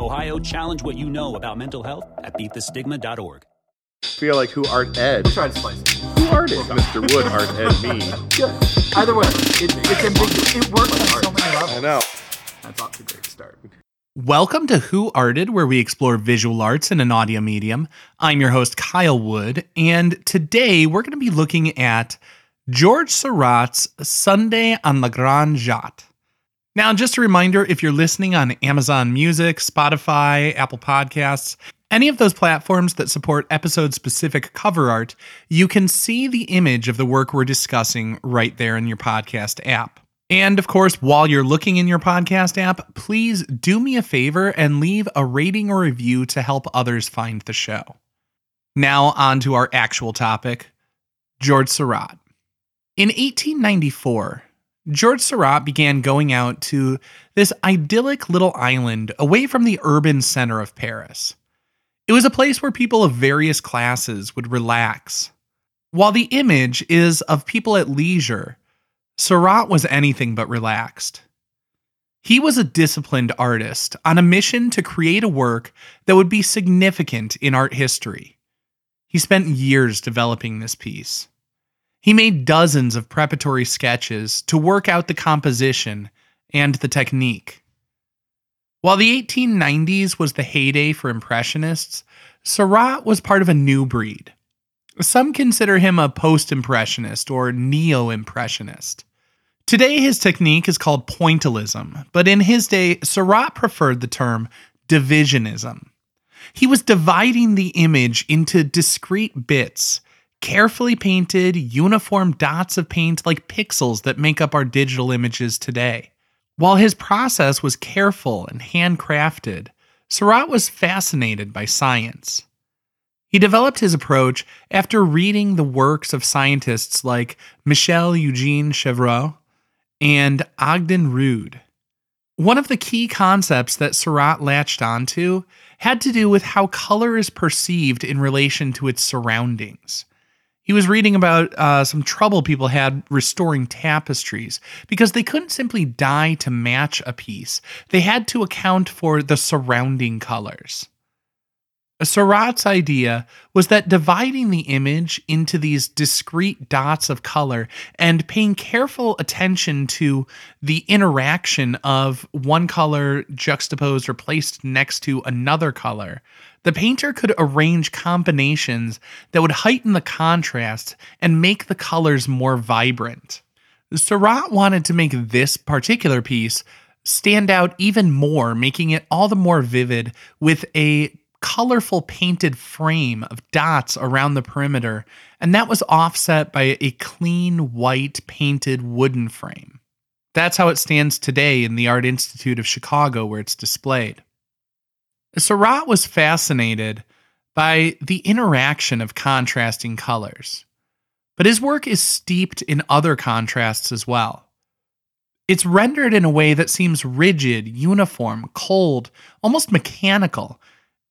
Ohio, challenge what you know about mental health at beatthestigma.org. feel like who art Ed. We'll try to spice it. Who art it? Mr. Wood art Ed me. Good. Either way, it, it's ambiguous. It works on so many levels. I know. That's off to a great start. Welcome to Who Arted, where we explore visual arts in an audio medium. I'm your host, Kyle Wood, and today we're going to be looking at George Seurat's Sunday on La Grande Jatte. Now, just a reminder if you're listening on Amazon Music, Spotify, Apple Podcasts, any of those platforms that support episode specific cover art, you can see the image of the work we're discussing right there in your podcast app. And of course, while you're looking in your podcast app, please do me a favor and leave a rating or review to help others find the show. Now, on to our actual topic George Seurat. In 1894, George Seurat began going out to this idyllic little island away from the urban center of Paris. It was a place where people of various classes would relax. While the image is of people at leisure, Seurat was anything but relaxed. He was a disciplined artist on a mission to create a work that would be significant in art history. He spent years developing this piece. He made dozens of preparatory sketches to work out the composition and the technique. While the 1890s was the heyday for Impressionists, Seurat was part of a new breed. Some consider him a post Impressionist or neo Impressionist. Today, his technique is called pointillism, but in his day, Seurat preferred the term divisionism. He was dividing the image into discrete bits, carefully painted, uniform dots of paint like pixels that make up our digital images today. While his process was careful and handcrafted, Seurat was fascinated by science. He developed his approach after reading the works of scientists like Michel Eugene Chevreul and Ogden Rood. One of the key concepts that Seurat latched onto had to do with how color is perceived in relation to its surroundings. He was reading about uh, some trouble people had restoring tapestries because they couldn't simply dye to match a piece, they had to account for the surrounding colors. Seurat's idea was that dividing the image into these discrete dots of color and paying careful attention to the interaction of one color juxtaposed or placed next to another color, the painter could arrange combinations that would heighten the contrast and make the colors more vibrant. Seurat wanted to make this particular piece stand out even more, making it all the more vivid with a colorful painted frame of dots around the perimeter, and that was offset by a clean white painted wooden frame. That's how it stands today in the Art Institute of Chicago, where it's displayed. Seurat was fascinated by the interaction of contrasting colors, but his work is steeped in other contrasts as well. It's rendered in a way that seems rigid, uniform, cold, almost mechanical,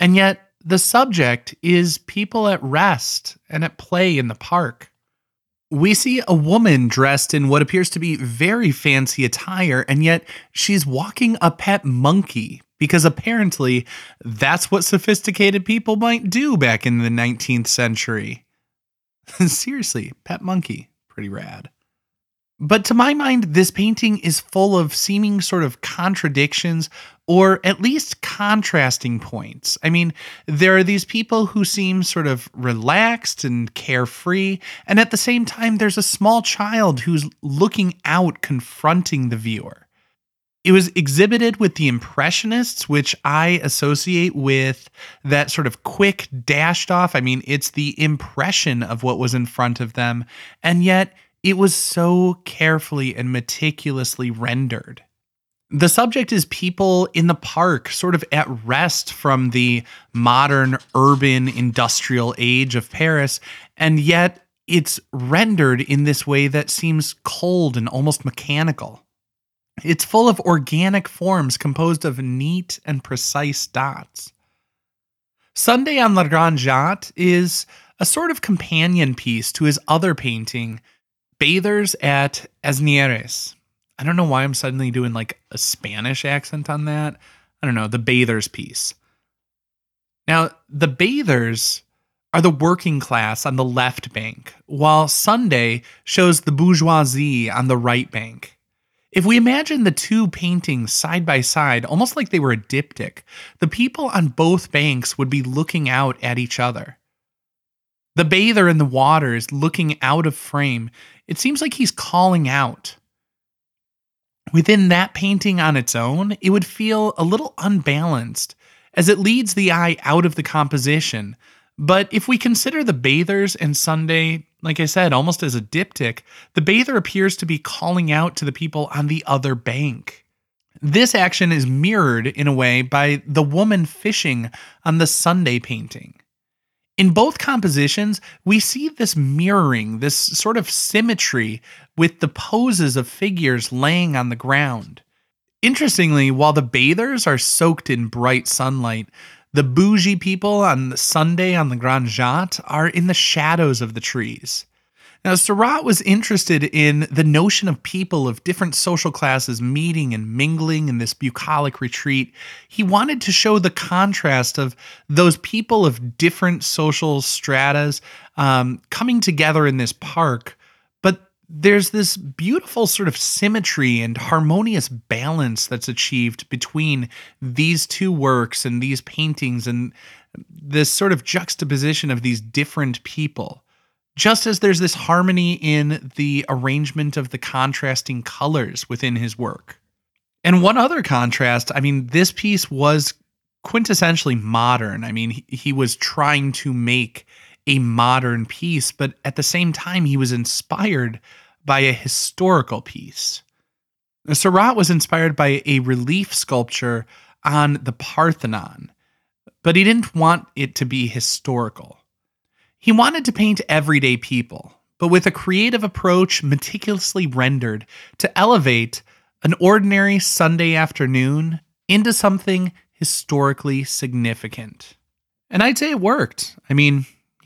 and yet, the subject is people at rest and at play in the park. We see a woman dressed in what appears to be very fancy attire, and yet she's walking a pet monkey because apparently that's what sophisticated people might do back in the 19th century. Seriously, pet monkey, pretty rad. But to my mind, this painting is full of seeming sort of contradictions or at least contrasting points. I mean, there are these people who seem sort of relaxed and carefree, and at the same time, there's a small child who's looking out, confronting the viewer. It was exhibited with the Impressionists, which I associate with that sort of quick, dashed off. I mean, it's the impression of what was in front of them, and yet it was so carefully and meticulously rendered. The subject is people in the park, sort of at rest from the modern urban industrial age of Paris, and yet it's rendered in this way that seems cold and almost mechanical. It's full of organic forms composed of neat and precise dots. Sunday on La Grande Jatte is a sort of companion piece to his other painting, Bathers at Asnieres. I don't know why I'm suddenly doing like a Spanish accent on that. I don't know, the Bathers piece. Now, the Bathers are the working class on the left bank, while Sunday shows the bourgeoisie on the right bank. If we imagine the two paintings side by side, almost like they were a diptych, the people on both banks would be looking out at each other. The bather in the water is looking out of frame. It seems like he's calling out. Within that painting on its own, it would feel a little unbalanced as it leads the eye out of the composition. But if we consider the bathers and Sunday, like I said, almost as a diptych, the bather appears to be calling out to the people on the other bank. This action is mirrored in a way by the woman fishing on the Sunday painting. In both compositions, we see this mirroring, this sort of symmetry with the poses of figures laying on the ground. Interestingly, while the bathers are soaked in bright sunlight, the bougie people on Sunday on the Grande Jatte are in the shadows of the trees. Now, Seurat was interested in the notion of people of different social classes meeting and mingling in this bucolic retreat. He wanted to show the contrast of those people of different social stratas um, coming together in this park. There's this beautiful sort of symmetry and harmonious balance that's achieved between these two works and these paintings and this sort of juxtaposition of these different people just as there's this harmony in the arrangement of the contrasting colors within his work. And one other contrast, I mean, this piece was quintessentially modern. I mean, he, he was trying to make a modern piece, but at the same time, he was inspired by a historical piece. Seurat was inspired by a relief sculpture on the Parthenon, but he didn't want it to be historical. He wanted to paint everyday people, but with a creative approach meticulously rendered to elevate an ordinary Sunday afternoon into something historically significant. And I'd say it worked. I mean,